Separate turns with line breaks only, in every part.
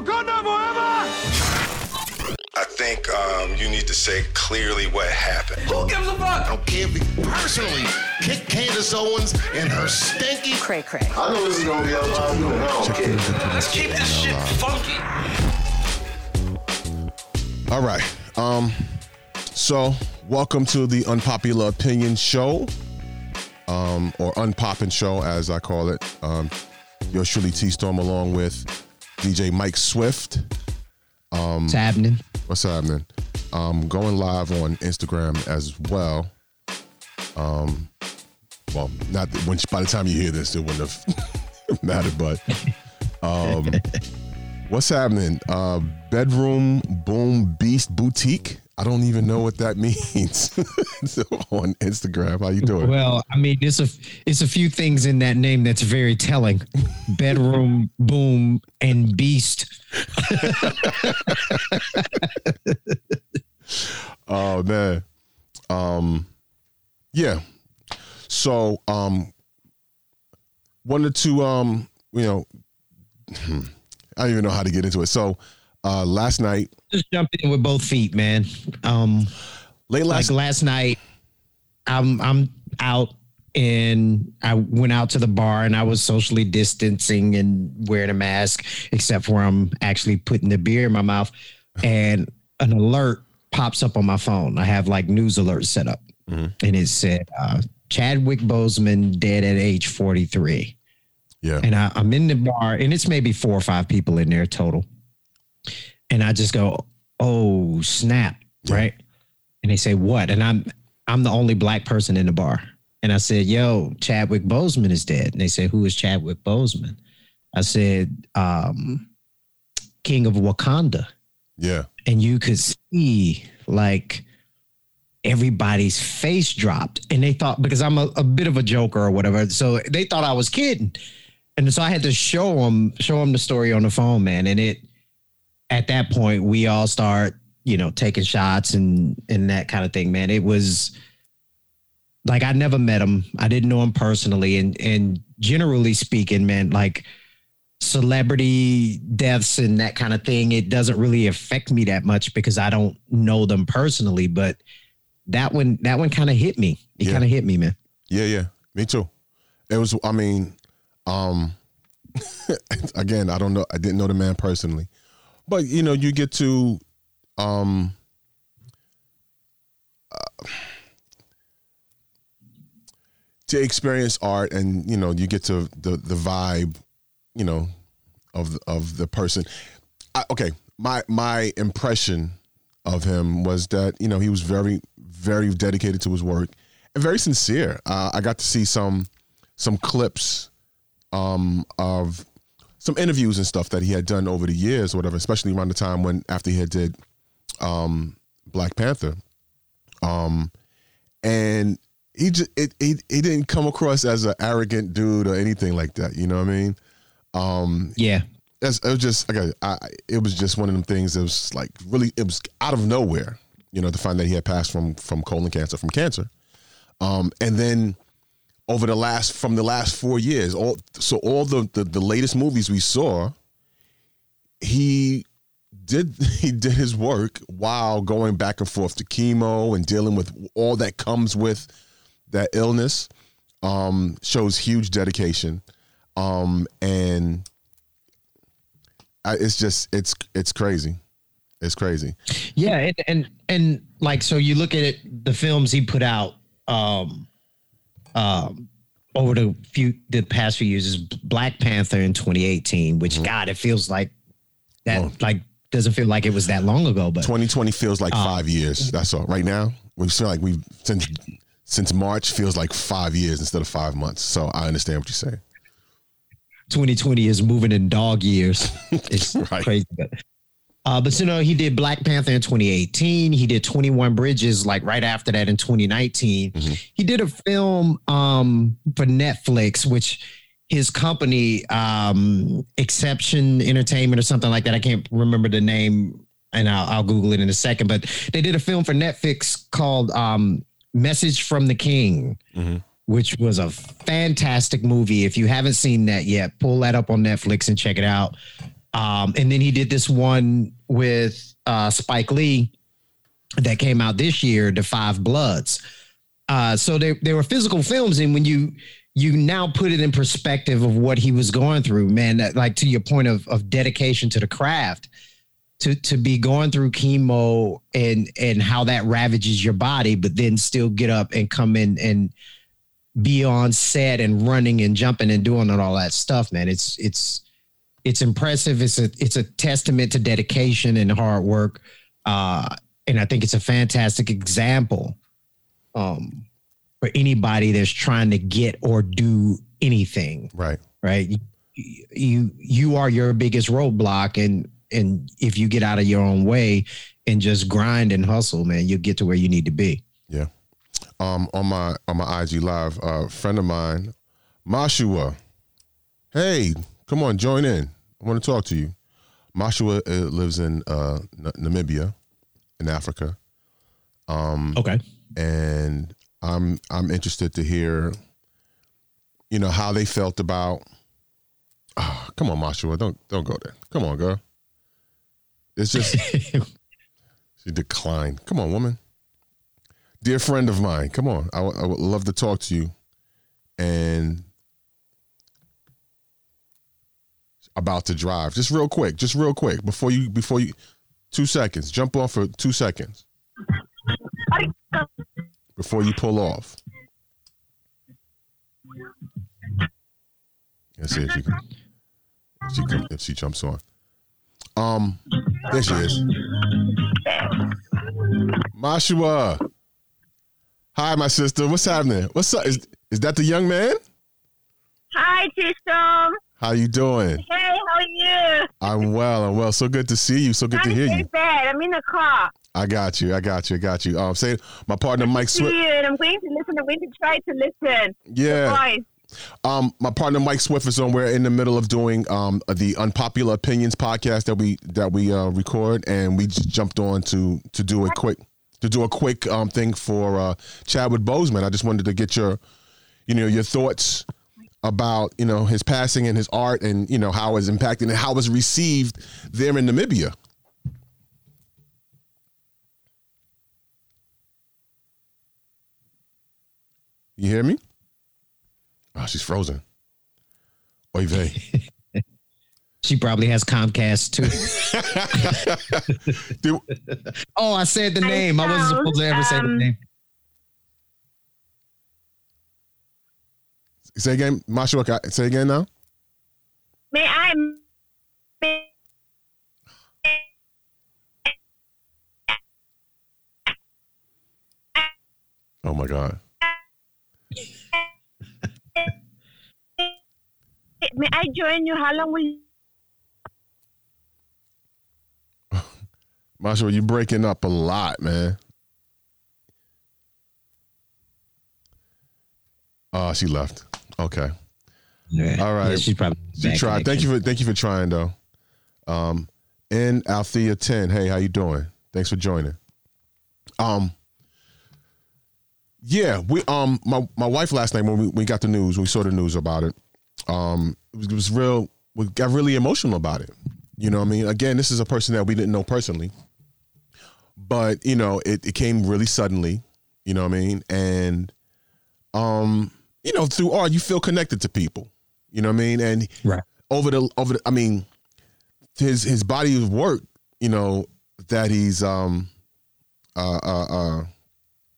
Wakanda forever!
I think um, you need to say clearly what happened.
Who gives a fuck?
I don't care if he personally kicked Candace Owens in her stinky.
Cray cray.
I know this is gonna be a lot of no, kid.
Let's keep this shit funky.
All right. Um, so welcome to the unpopular opinion show, um, or unpopping show as I call it. Um, yours truly T Storm along with DJ Mike Swift.
What's happening?
What's happening? Um, going live on Instagram as well. Um, well, not that- when by the time you hear this, it wouldn't have mattered, but um, what's happening? Uh, bedroom boom beast boutique. I don't even know what that means So, on Instagram. How you doing?
Well, I mean, it's a it's a few things in that name that's very telling. Bedroom, boom, and beast.
Oh man. Um yeah. So um wanted to um you know I don't even know how to get into it. So uh last night,
Just jumped in with both feet, man. Um,
late last
like last night, I'm I'm out and I went out to the bar and I was socially distancing and wearing a mask, except for I'm actually putting the beer in my mouth, and an alert pops up on my phone. I have like news alerts set up, and it said uh, Chadwick Boseman dead at age 43.
yeah.
and I, I'm in the bar, and it's maybe four or five people in there total. And I just go, "Oh snap!" Right? And they say, "What?" And I'm I'm the only black person in the bar. And I said, "Yo, Chadwick Boseman is dead." And they say, "Who is Chadwick Boseman?" I said, um, "King of Wakanda."
Yeah.
and you could see like everybody's face dropped and they thought because i'm a, a bit of a joker or whatever so they thought i was kidding and so i had to show them show them the story on the phone man and it at that point we all start you know taking shots and and that kind of thing man it was like i never met him i didn't know him personally and and generally speaking man like celebrity deaths and that kind of thing, it doesn't really affect me that much because I don't know them personally. But that one, that one kind of hit me. It
Yeah.
kind of hit me, man.
Yeah, yeah. Me too. It was I mean, um again, I don't know I didn't know the man personally. But you know, you get to um uh, to experience art and you know, you get to the the vibe, you know, of of the person. I, okay, my my impression of him was that you know he was very very dedicated to his work and very sincere. Uh, I got to see some some clips um, of some interviews and stuff that he had done over the years, or whatever. Especially around the time when after he had did um, Black Panther, um, and he just it, he he didn't come across as an arrogant dude or anything like that. You know what I mean? Um,
Yeah.
it's, it was just okay. I, it was just one of them things that was like really. It was out of nowhere, you know, to find that he had passed from from colon cancer, from cancer, um, and then over the last from the last four years, all so all the the, the latest movies we saw, he did he did his work while going back and forth to chemo and dealing with all that comes with that illness. Um, shows huge dedication, um, and I, it's just it's it's crazy. It's crazy.
Yeah. And, and, and like, so you look at it, the films he put out, um, um, over the few, the past few years is Black Panther in 2018, which mm-hmm. God, it feels like that,
Oh.
like, doesn't feel like it was that long ago, but
2020 feels like uh, five years. That's all. Right now, we feel like we've since since March feels like five years instead of five months. So I understand what you're saying.
2020 is moving in dog years. It's
Right.
crazy. But, uh, but you know, he did Black Panther in 2018. He did 21 Bridges like right after that in 2019. He did a film um, for Netflix, which his company, um, Exception Entertainment or something like that. I can't remember the name, and I'll, I'll Google it in a second. But they did a film for Netflix called um, Message from the King which was a fantastic movie. If you haven't seen that yet, pull that up on Netflix and check it out. Um, and then he did this one with uh, Spike Lee that came out this year, The Five Bloods. Uh, so they they were physical films, and when you you now put it in perspective of what he was going through, man, that, like to your point of of dedication to the craft, to to be going through chemo and and how that ravages your body, but then still get up and come in and be on set and running and jumping and doing and all that stuff, man. It's it's it's impressive. It's a it's a testament to dedication and hard work. Uh, and I think it's a fantastic example um, for anybody that's trying to get or do anything.
Right.
Right. You you, you are your biggest roadblock, and and if you get out of your own way and just grind and hustle, man, you'll get to where you need to be.
Yeah. Um, on my on my IG live, a uh, friend of mine, Mashua. Hey, come on, join in. I want to talk to you. Mashua uh, lives in uh, N- Namibia, in Africa. Um,
Okay.
and I'm I'm interested to hear, you know, how they felt about. Oh, come on, Mashua, don't don't go there. Come on, girl. It's just she declined. Come on, woman. Dear friend of mine, come on. I, w- I would love to talk to you, and about to drive. Just real quick, just real quick before you before you. Two seconds. Jump off for two seconds before you pull off. Let's see if she can, if she, come, if she jumps on. Um, there she is. Mashua. Hi, my sister. What's happening? What's up? Is is that the young man?
Hi, T Storm.
How you doing?
Hey, how are you?
I'm well. I'm well. So good to see you. So good to hear you.
bad. I'm in the car.
I got you. I got you. I got you. Um, say my partner Mike Swift.
and I'm going to listen. I'm going to try to listen.
Yeah. Um, my partner Mike Swift is on. We're in the middle of doing um the unpopular opinions podcast that we that we uh, record, and we just jumped on to to do a quick to do a quick um thing for uh, Chadwick Boseman. I just wanted to get your you know your thoughts about you know his passing and his art, and you know how it's impacting and how it's received there in Namibia. You hear me? Oh, she's frozen. Oy vey.
She probably has Comcast too.
Dude,
oh, I said the name. I wasn't supposed to ever say the
um,
name.
Say again, Mashua. ca- Say again now.
May I? May,
Oh my God.
may I join you? How long will you?
Mashua, you're breaking up a lot, man. Oh, she left. Okay.
Yeah.
all right.
Yeah, she's probably.
She tried. Thank you for thank you for trying though. Um and Althea 10. Hey, how you doing? Thanks for joining. Um yeah, we um my, my wife last night when we, we got the news, we saw the news about it. Um it was, it was real we got really emotional about it. You know what I mean? Again, this is a person that we didn't know personally. But, you know, it, it came really suddenly, you know what I mean? And um, you know, through art you feel connected to people. You know what I mean? And
Right.
over the over the I mean his his body of work, you know, that he's um uh uh, uh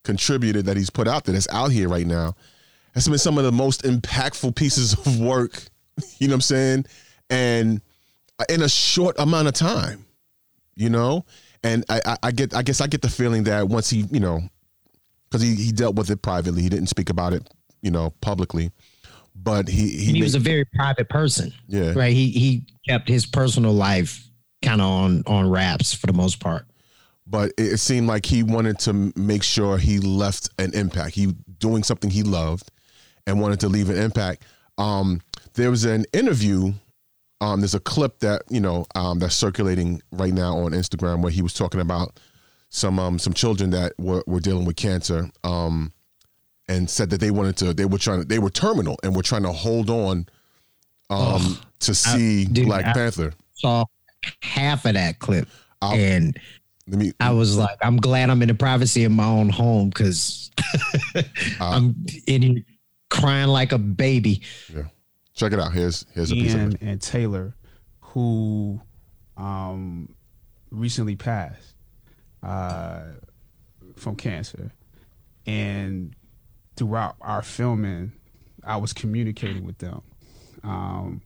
contributed that he's put out there that's out here right now has been some of the most impactful pieces of work, you know what I'm saying? And in a short amount of time, you know? And I, I, I get I guess I get the feeling that once he, you know, because he, he dealt with it privately, he didn't speak about it, you know, publicly. But he he,
he was a very private person,
yeah.
right? He he kept his personal life kind of on on wraps for the most part.
but it, it seemed like he wanted to make sure he left an impact. He doing something he loved and wanted to leave an impact. Um, there was an interview. Um, there's a clip that you know um, that's circulating right now on Instagram where he was talking about some um, some children that were, were dealing with cancer um, and said that they wanted to they were trying to they were terminal and were trying to hold on um, to see
dude,
Black
I-
Panther.
saw half of that clip,
I'll-
and
Let me.
I was like, I'm glad I'm in the privacy of my own home because
Uh,
I'm in here crying like a baby. Yeah.
check it out. Here's here's a piece of it.
and Taylor, who um, recently passed uh, from cancer, and throughout our filming, I was communicating with them, um,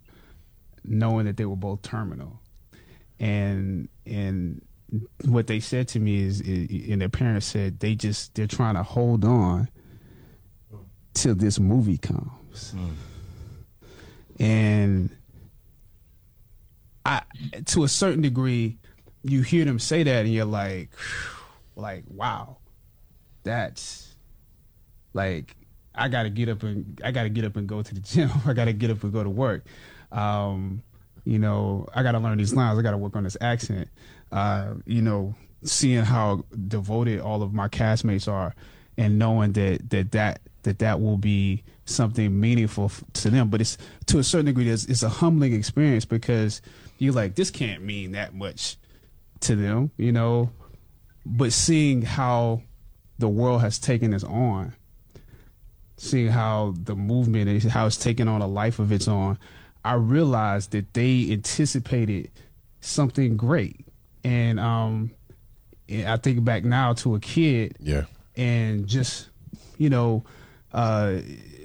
knowing that they were both terminal, and and what they said to me is, and their parents said they just they're trying to hold on till this movie comes. And I to a certain degree you hear them say that and you're like like wow that's like I got to get up and I got to get up and go to the gym. I got to get up and go to work. Um you know I got to learn these lines. I got to work on this accent. Uh you know seeing how devoted all of my castmates are and knowing that that that that that will be something meaningful to them. But it's to a certain degree it's, it's a humbling experience because you're like this can't mean that much to them you know? But seeing how the world has taken this on seeing how the movement is how it's taken on a life of its own i realized that they anticipated something great. And um and i think back now to a kid
Yeah.
and just you know uh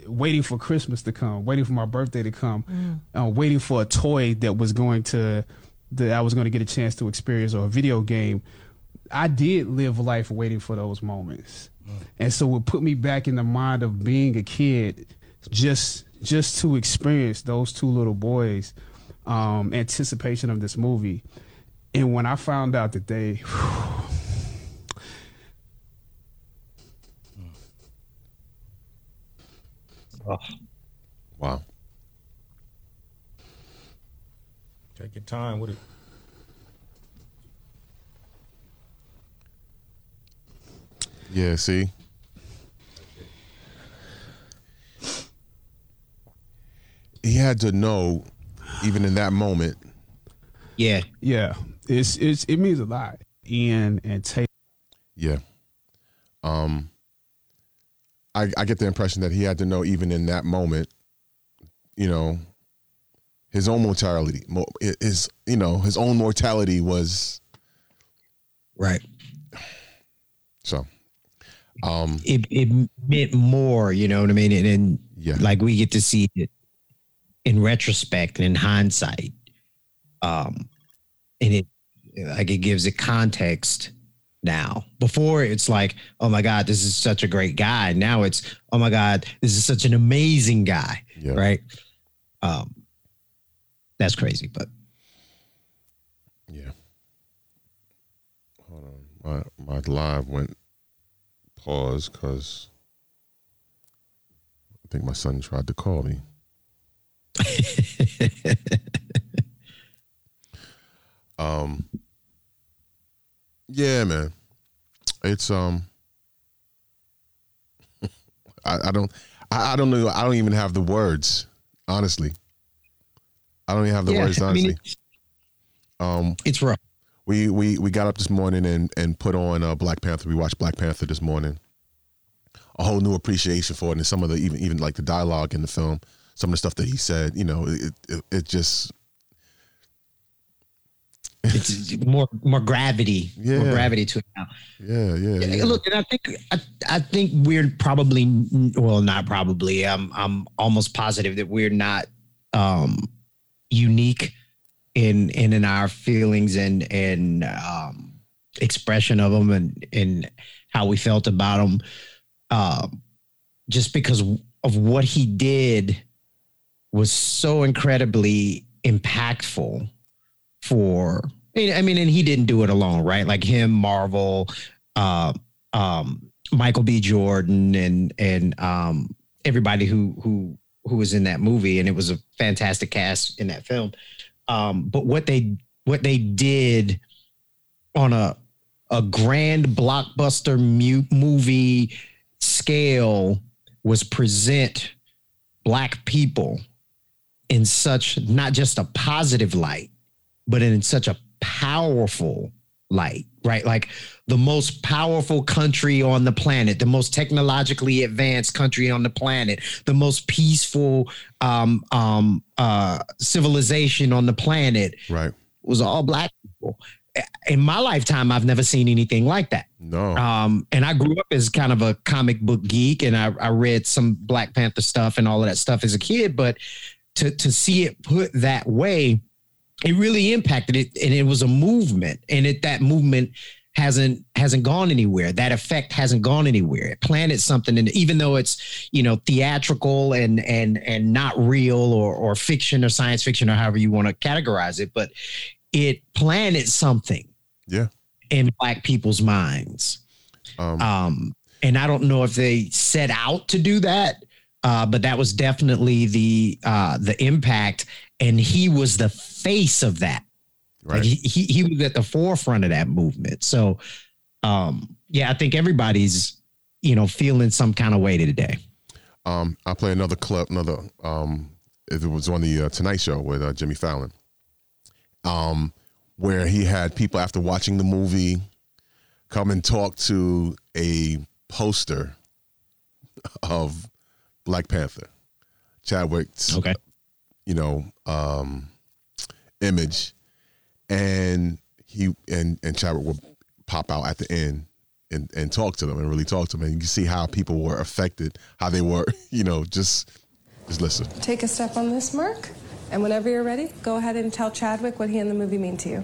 waiting for christmas to come waiting for my birthday to come uh, waiting for a toy that was going to that i was going to get a chance to experience or a video game. I did live life waiting for those moments and so it put me back in the mind of being a kid just just to experience those two little boys um anticipation of this movie and when i found out that they
Wow.
Take your time with it.
Yeah. See. He had to know, even in that moment.
Yeah.
Yeah, it's it's it means a lot. Ian and Taylor.
Yeah. Um. I I get the impression that he had to know, even in that moment, you know, his own mortality, mo- his you know his own mortality was
Right.
so. Um.
It it meant more, you know what I mean? And, and
Yeah.
like we get to see it in retrospect and in hindsight. Um and it like it gives it context now. Before it's like, oh my God, this is such a great guy. Now it's, oh my God, this is such an amazing guy.
Yeah.
Right. Um that's crazy, but
Yeah. Hold on. My my live went pause because I think my son tried to call me. um Yeah, man. It's um I, I don't I, I don't know I don't even have the words, honestly. I don't even have the
Yeah,
words
I mean,
honestly. um
it's rough.
We we we got up this morning and and put on uh, Black Panther. We watched Black Panther this morning. A whole new appreciation for it, and some of the even even like the dialogue in the film, some of the stuff that he said. You know, it it, it just
It's more more gravity, more
Yeah.
gravity to it now.
yeah yeah.
Yeah,
yeah.
Look, and I think I, I think we're probably well, not probably. I'm I'm almost positive that we're not um, unique in in in our feelings and and um, expression of them and and how we felt about them. Um, just because of what he did was so incredibly impactful for I mean, and he didn't do it alone, right? Like him, Marvel, uh, um, Michael B. Jordan, and and um, everybody who who who was in that movie, and it was a fantastic cast in that film. Um, but what they what they did on a a grand blockbuster mu- movie scale was present black people in such not just a positive light but in such a powerful light, right? Like the most powerful country on the planet, the most technologically advanced country on the planet, the most peaceful um, um, uh, civilization on the planet
Right.
was all black people. In my lifetime, I've never seen anything like that.
No.
Um, and I grew up as kind of a comic book geek, and I, I read some Black Panther stuff and all of that stuff as a kid. But to to see it put that way, it really impacted it, and it was a movement, and it that movement hasn't hasn't gone anywhere. That effect hasn't gone anywhere. It planted something, and even though it's you know theatrical and and and not real or or fiction or science fiction or however you want to categorize it, but it planted something
yeah.
in black people's minds.
Um,
Um, and I don't know if they set out to do that, uh, but that was definitely the uh, the impact. And he was the face of that.
right.
Like he, he he was at the forefront of that movement. So, um, yeah, I think everybody's you know feeling some kind of way today.
Um, I'll play another clip, another um it was on the uh, Tonight Show with uh, Jimmy Fallon. Um, where he had people after watching the movie come and talk to a poster of Black Panther, Chadwick's
Okay.
You know, um, image, and he and and Chadwick would pop out at the end and and talk to them and really talk to them, and you see how people were affected, how they were, you know, just just listen.
Take a step on this, Mark. And whenever you're ready, go ahead and tell Chadwick what he and the movie mean to you.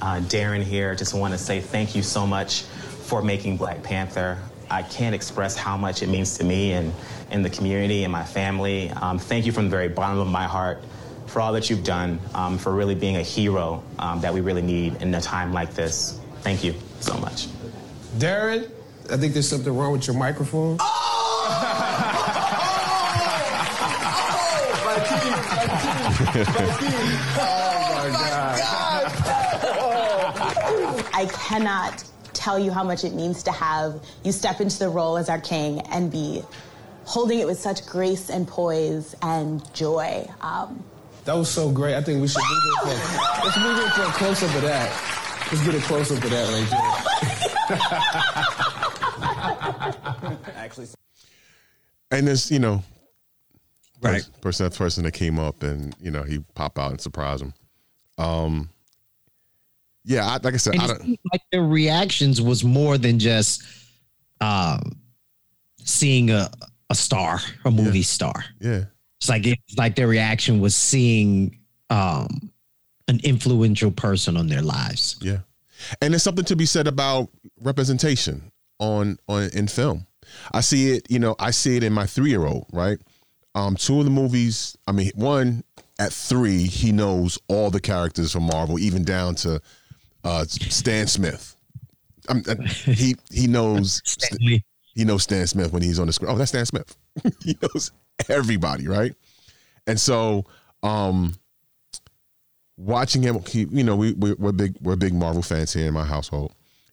Uh, Darren here. Just want to say thank you so much for making Black Panther. I can't express how much it means to me and, and the community and my family. Um, thank you from the very bottom of my heart for all that you've done, um, for really being a hero um, that we really need in a time like this. Thank you so much.
Darren, I think there's something wrong with your microphone. Oh oh! my god.
I cannot tell you how much it means to have you step into the role as our king and be holding it with such grace and poise and joy. Um,
That was so great. I think we should move it for, let's move it for a close up of that. Let's get a close up of that right there.
Actually,
And there's, you know,
Right.
person that person that came up and you know he pop out and surprise him. Um, yeah, I, like I said, I don't.
like their reactions was more than just um, seeing a, a star, a movie star.
Yeah,
It's like it's like their reaction was seeing um, an influential person on their lives.
Yeah, and there's something to be said about representation on on in film. I see it, you know, I see it in my three year old. Right, um, two of the movies. I mean, one at three, he knows all the characters from Marvel, even down to uh, Stan Smith. I'm, uh, he he knows
Stanley.
he knows Stan Smith when he's on the screen. Oh, that's Stan Smith. he knows everybody, right? And so, um, watching him, he, you know, we we- we're big we're big Marvel fans here in my household,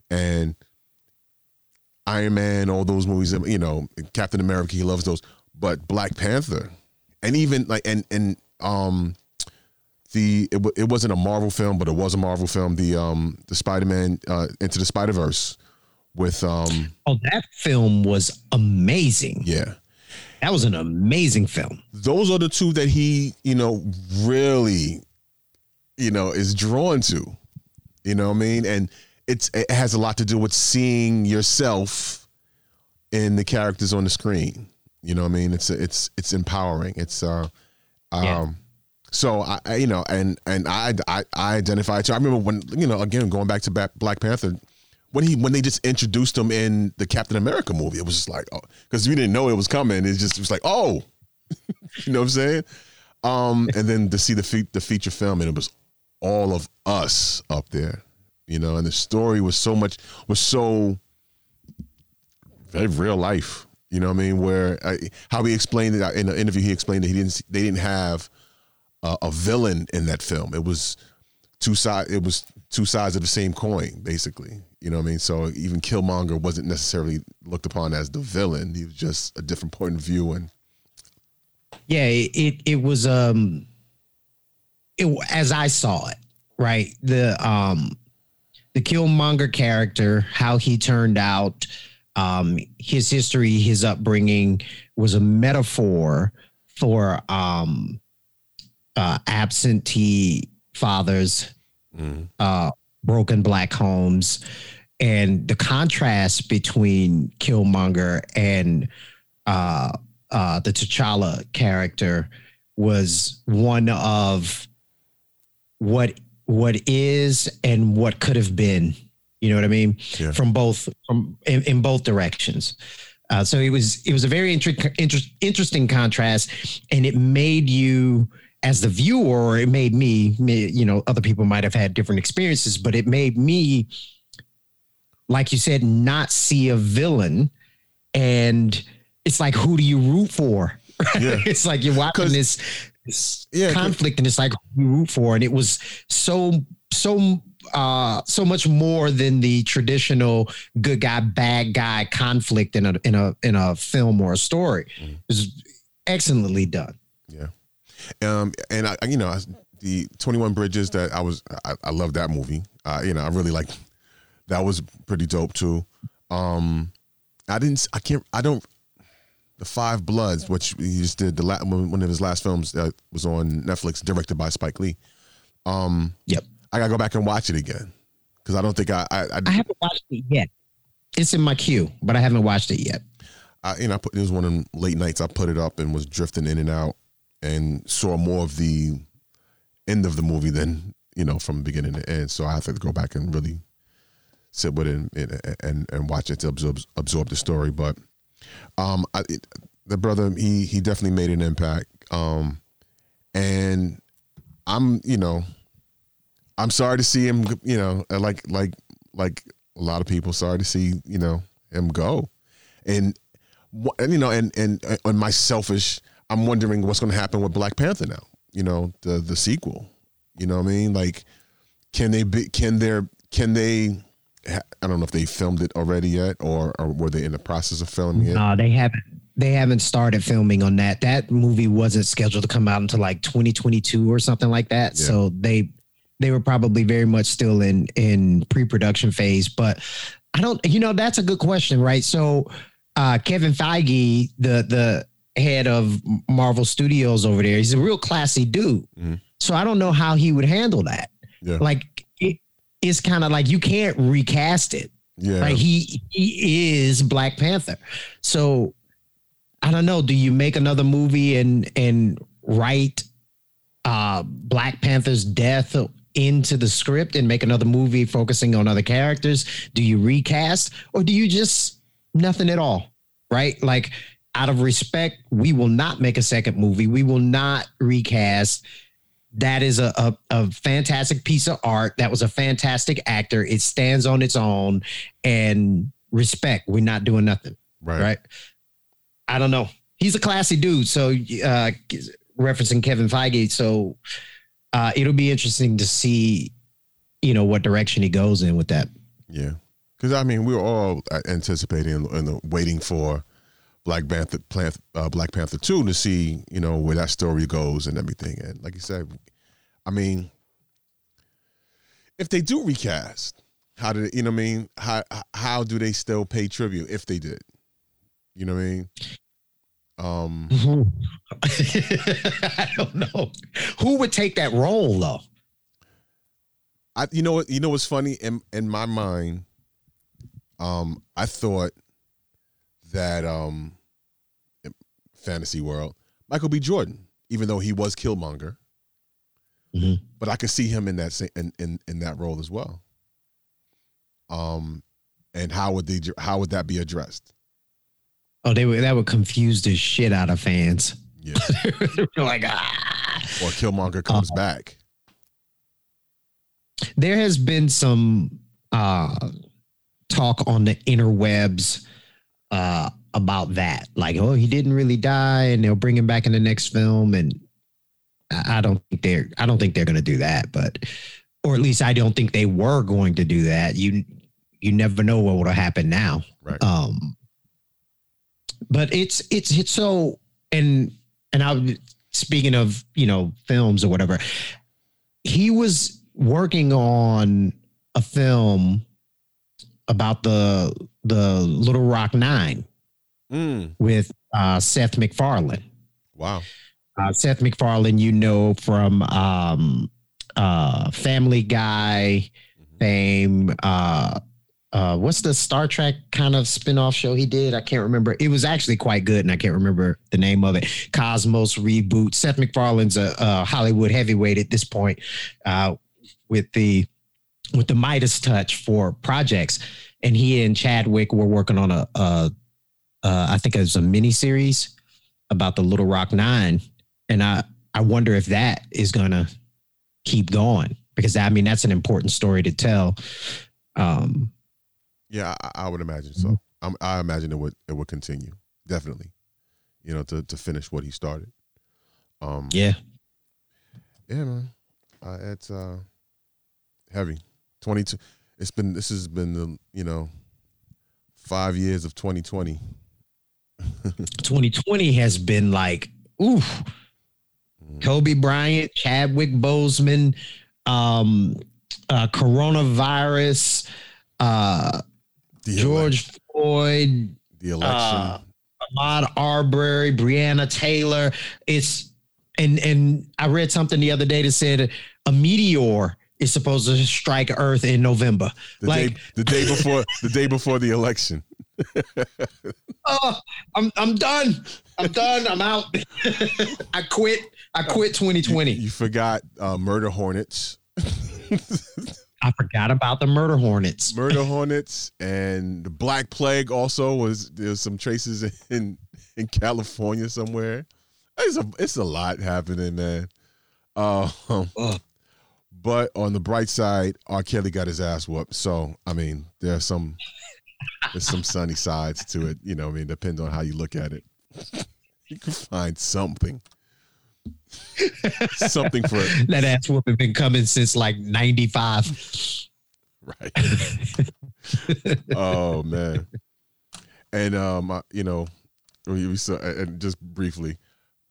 and Iron Man, all those movies, you know, Captain America, he loves those, but Black Panther, and even like and and um. The it, wa- it wasn't a Marvel film, but it was a Marvel film. The um the Spider Man uh, into the Spider Verse with um
Oh, that film was amazing.
yeah
That was an amazing film.
those are the two that he, you know, really, you know, is drawn to. You know what I mean? And it's it has a lot to do with seeing yourself in the characters on the screen. You know what I mean? It's it's it's empowering. It's uh um
Yeah.
So I, I you know and and I I I identify too. I remember when you know again going back to Black Panther when he when they just introduced him in the Captain America movie, it was just like oh because we didn't know it was coming. It just it was like oh you know what I'm saying? Um, and then to see the fe- the feature film, and it was all of us up there, you know, and the story was so much was so very real life. You know what I mean? Where uh, how he explained it in the interview, he explained that he didn't they didn't have uh, a villain in that film. It was two side. It was two sides of the same coin, basically. You know what I mean? So even Killmonger wasn't necessarily looked upon as the villain. He was just a different point of view and
Yeah, it it, it was um it as I saw it, right? The um the Killmonger character, how he turned out, um, his history, his upbringing was a metaphor for um uh absentee fathers, uh broken black homes, and the contrast between Killmonger and uh uh the T'Challa character was one of what what is and what could have been. You know what I mean?
Yeah.
From both from in, in both directions. Uh, so it was it was a very inter- inter- interesting contrast, and it made you as the viewer, it made me, me, you know, other people might have had different experiences, but it made me, like you said, not see a villain, and it's like, who do you root for?
Yeah.
it's like you're watching this, this
Yeah,
conflict, and it's like who do you root for, and it was so so uh so much more than the traditional good guy bad guy conflict in a in a in a film or a story.
Mm.
It was excellently done.
Um, and I, you know, I- the Twenty One Bridges that I was, I, I love that movie. Uh, you know, I really like. That was pretty dope too. Um, I didn't, I can't, I don't. The Five Bloods, which he just did the la- one of his last films that was on Netflix, directed by Spike Lee. Um,
yep.
I gotta go back and watch it again because I don't think I, I, I,
I haven't watched it yet. It's in my queue, but I haven't watched it yet.
I, you know, I put, it was one of them late nights. I put it up and was drifting in and out, and saw more of the end of the movie than you know from beginning to end. So I have to go back and really sit with it and and, and, watch it to absorb absorb the story. But um, I, it, the brother he he definitely made an impact. Um, and I'm you know, I'm sorry to see him. You know, like like like a lot of people sorry to see you know him go, and and you know, and and and my selfish, I'm wondering what's going to happen with Black Panther now. You know, the the sequel. You know what I mean? Like, can they be? Can there? Can they? I don't know if they filmed it already yet, or, or were they in the process of filming it?
No, they haven't. They haven't started filming on that. That movie wasn't scheduled to come out until like 2022 or something like that.
Yeah.
So they they were probably very much still in in pre-production phase. But I don't. You know, that's a good question, right? So uh, Kevin Feige, the the head of Marvel Studios over there, he's a real classy dude.
Mhm.
So I don't know how he would handle that.
Yeah.
Like it, it's kind of like you can't recast it.
Yeah.
Right. He he is Black Panther. So I don't know. Do you make another movie and and write uh Black Panther's death into the script and make another movie focusing on other characters? Do you recast or do you just nothing at all? Right? Like out of respect, we will not make a second movie. We will not recast that is a, a, a fantastic piece of art. That was a fantastic actor. It stands on its own and respect. We're not doing nothing.
Right.
Right. I don't know. He's a classy dude. So, uh, referencing Kevin Feige. So, uh, it'll be interesting to see, you know, what direction he goes in with that.
Yeah, because I mean, we were all anticipating and, and waiting for Black Panther, uh, Black Panther two to see you know where that story goes and everything. And like you said, I mean, if they do recast, how did you know? I mean, how how do they still pay tribute if they did? You know what I mean? Um,
I don't know. Who would take that role though?
I you know what you know what's funny in in my mind, um, I thought that um, fantasy world, Michael B. Jordan, even though he was Killmonger,
Mhm.
but I could see him in that in in in that role as well. Um, and how would they how would that be addressed?
Oh, they would that would confuse the shit out of fans.
Yeah,
like, ah.
or Killmonger comes back.
there has been some uh talk on the interwebs uh about that. Like oh he didn't really die and they'll bring him back in the next film and i don't think they're i don't think they're going to do that but or at least i don't think they were going to do that. You you never know what will happen now.
Right.
um but it's it's it's so and and i speaking of you know films or whatever he was working on a film about the the Little Rock Nine
Mm.
with uh, Seth MacFarlane.
Wow.
Uh, Seth MacFarlane, you know from um, uh, Family Guy fame. Uh, uh, what's the Star Trek kind of spin-off show he did? I can't remember. It was actually quite good, and I can't remember the name of it. Cosmos reboot. Seth MacFarlane's a, a Hollywood heavyweight at this point, uh, with the with the Midas touch for projects, and he and Chadwick were working on a, a uh, I think it was a mini series about the Little Rock Nine, and I I wonder if that is gonna keep going because I mean that's an important story to tell. Um,
Yeah, I, I would imagine so. I'm, I imagine it would it would continue definitely. You know, to to finish what he started. Um,
yeah,
yeah, man. Uh, it's uh heavy. Twenty two. It's been this has been the you know five years of 2020.
2020 has been like oof. Kobe Bryant, Chadwick Boseman, um, uh, coronavirus, uh, George Floyd,
the election,
uh, Ahmaud Arbery, Breonna Taylor. It's and and I read something the other day that said a meteor is supposed to strike Earth in November.
The
like,
day the day before the day before the election.
oh, I'm I'm done. I'm done. I'm out. I quit. I quit 2020.
You, you forgot uh, murder hornets.
I forgot about the murder hornets.
Murder hornets and the black plague also was there's some traces in in California somewhere. It's a it's a lot happening, man. Um, but on the bright side, R. Kelly got his ass whooped. So I mean, there's some there's some sunny sides to it. You know, I mean, depends on how you look at it. You can find something. something for it.
that ass whooping been coming since like 95
right oh man and um you know we, we saw and just briefly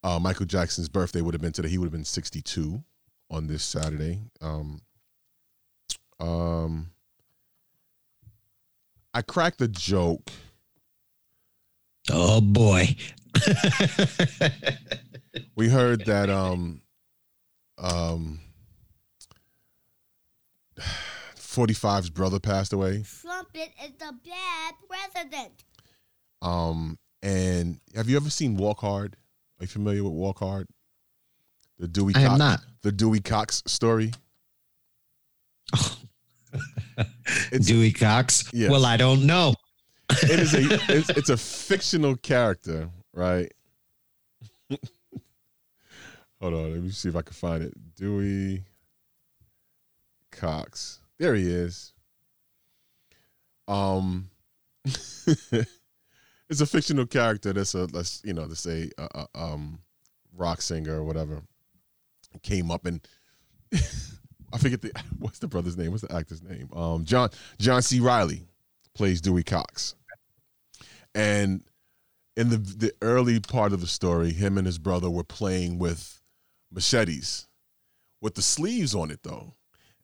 uh michael jackson's birthday would have been today he would have been 62 on this saturday. Um um i cracked a joke.
Oh boy.
We heard that um um 45's brother passed away.
Trumpet is the bad president.
um and have you ever seen walk hard? Are you familiar with walk hard the dewey
I am
cox,
not.
the dewey cox story
Dewey Cox.
Yes.
Well, I don't know.
it is a it's, it's a fictional character right hold on let me see if i can find it dewey cox there he is um it's a fictional character that's a let's you know to say a, a um rock singer or whatever came up and i forget the what's the brother's name? What's the actor's name? Um john john c. Reilly plays dewey cox. And in the the early part of the story him and his brother were playing with machetes with the sleeves on it though.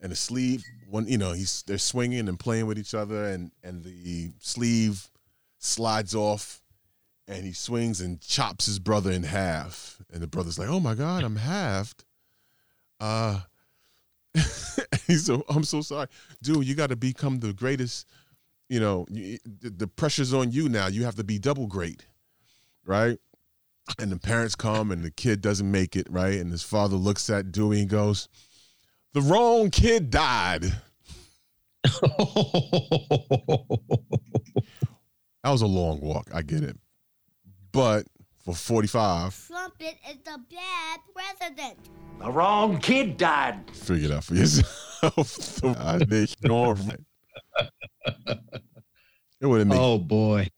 And the sleeve when you know he's they're swinging and playing with each other and and the sleeve slides off and he swings and chops his brother in half. And the brother's like oh my god i'm halved uh he's so i'm so sorry. Dude you got to become the greatest you know you, the the pressure's on you now. You have to be double great right? And the parents come and the kid doesn't make it right? And his father looks at dewey and goes the wrong kid died. That was a long walk i get it. But for 45
Trumpet is the bad president.
The wrong kid died.
figure it out for yourself I think you're it would have made
Oh boy.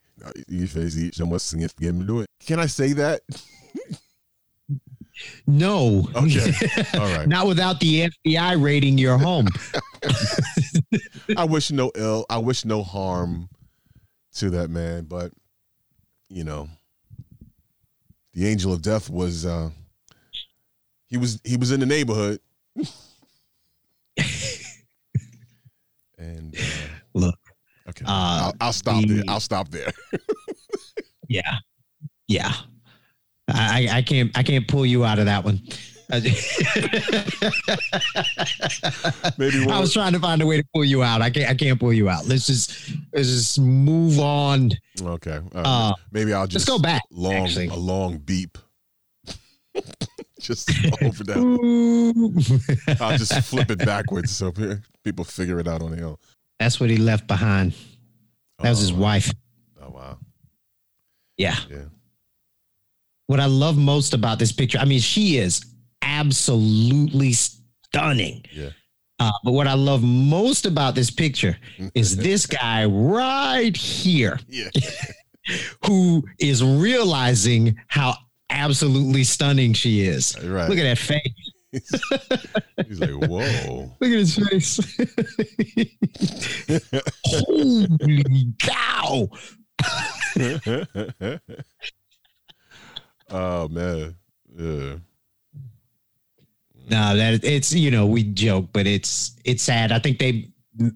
you face each someone sing it get him to do it can i say that
No.
Okay. All right.
Not without the FBI raiding your home.
I wish no ill. I wish no harm to that man, but you know, the angel of death was uh, he was he was in the neighborhood. and uh,
look,
okay,
uh,
I'll, I'll, stop
the,
there. I'll stop there.
yeah, yeah. I, I can't I can't pull you out of that one.
Maybe
I was trying to find a way to pull you out. I can't I can't pull you out. Let's just let's just move on.
Okay. right.
Uh,
Maybe I'll just let's
go back,
Long,
actually.
a long beep. just over that. I'll just flip it backwards so people figure it out on their own.
That's what he left behind. That was his wife.
Oh wow.
Yeah.
Yeah.
What I love most about this picture, I mean, she is absolutely stunning.
Yeah.
Uh, but what I love most about this picture is this guy right here
Yeah.
who is realizing how absolutely stunning she is.
Right.
Look at that face.
He's like, whoa.
Look at his face. Holy cow.
oh man. Yeah.
No, that it's you know we joke, but it's it's sad. I think they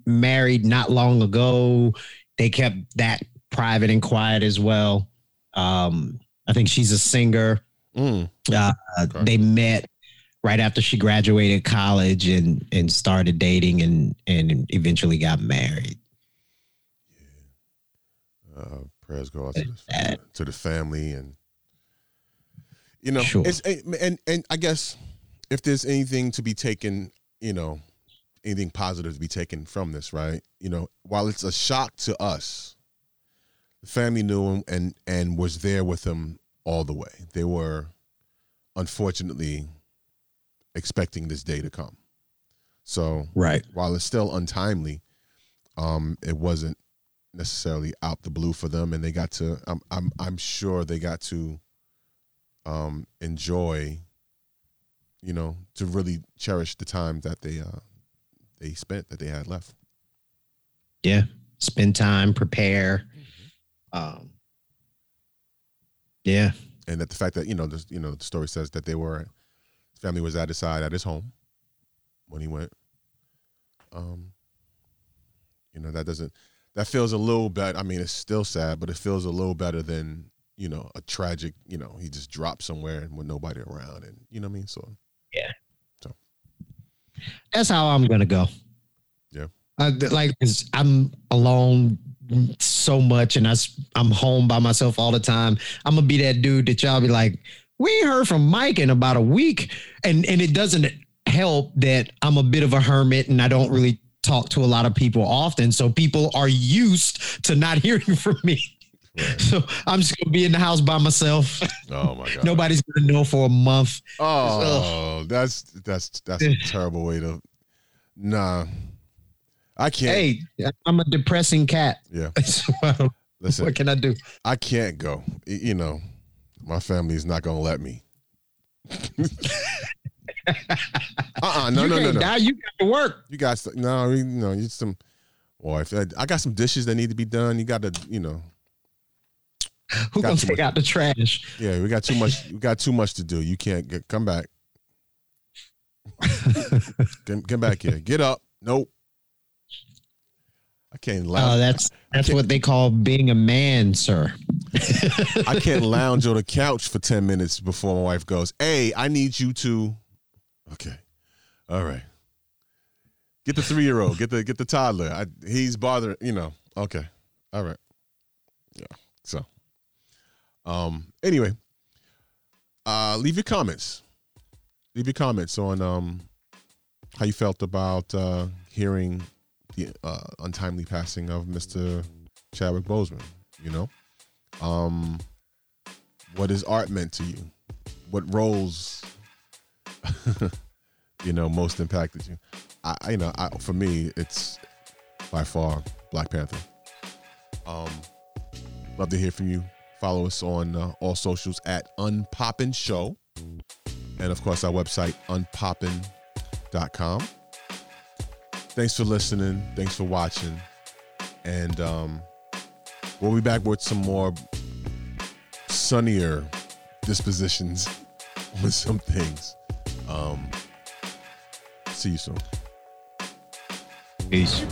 married not long ago. They kept that private and quiet as well. Um, I think she's a singer.
Mm.
Uh, They met right after she graduated college and and started dating and and eventually got married. Yeah.
Uh, prayers go out to the, to the family and you know it's and and I guess if there's anything to be taken, you know, anything positive to be taken from this, right? You know, while it's a shock to us, the family knew him and and was there with him all the way. They were unfortunately expecting this day to come. So
Right.
while it's still untimely, um, it wasn't necessarily out the blue for them, and they got to. I'm I'm I'm sure they got to um, enjoy, you know, to really cherish the time that they uh, they spent that they had left.
Yeah, spend time, prepare. Um, yeah,
and that the fact that you know the you know the story says that they were his family was at his side at his home when he went. Um, you know that doesn't that feels a little bit. I mean, it's still sad, but it feels a little better than you know a tragic. You know, he just dropped somewhere and with nobody around, and you know what I mean. So
Yeah.
So
that's how I'm gonna go.
Yeah.
Uh, th- like 'cause I'm alone so much, and I I'm home by myself all the time. I'm gonna be that dude that y'all be like, we ain't heard from Mike in about a week, and and it doesn't help that I'm a bit of a hermit and I don't really talk to a lot of people often, so people are used to not hearing from me. So I'm just gonna be in the house by myself.
Oh my god.
Nobody's gonna know for a month.
Oh, that's that's that's a terrible way to. Nah, I can't.
Hey, I'm a depressing cat.
Yeah.
So
Listen,
what can I do?
I can't go. You know, my family is not gonna let me. uh-uh, no,
You
no, no, no.
die, you got to work.
You got to, no, you know, you some wife. I, uh, I got some dishes that need to be done. You got to, you know.
Who
got
gonna take
much-
out the trash?
Yeah, we got too much. We got too much to do. You can't get come back. come, get back here. Get up. Nope. I can't oh, lounge.
Oh, that's that's what they call being a man, sir.
I can't lounge on the couch for 10 minutes before my wife goes, Hey, I need you to. Okay. All right. Get the three year old, get the get the toddler. I, he's bothering, you know. Okay. All right. Yeah. So um anyway. Uh leave your comments. Leave your comments on um how you felt about uh hearing the uh untimely passing of Mr. Chadwick Boseman, you know? um what is art meant to you what roles you know most impacted you i you know I, for me it's by far black panther um love to hear from you follow us on uh, all socials at unpopin show and of course our website unpopin.com thanks for listening thanks for watching and um We'll be back with some more sunnier dispositions with some things. Um, see you soon.
Peace.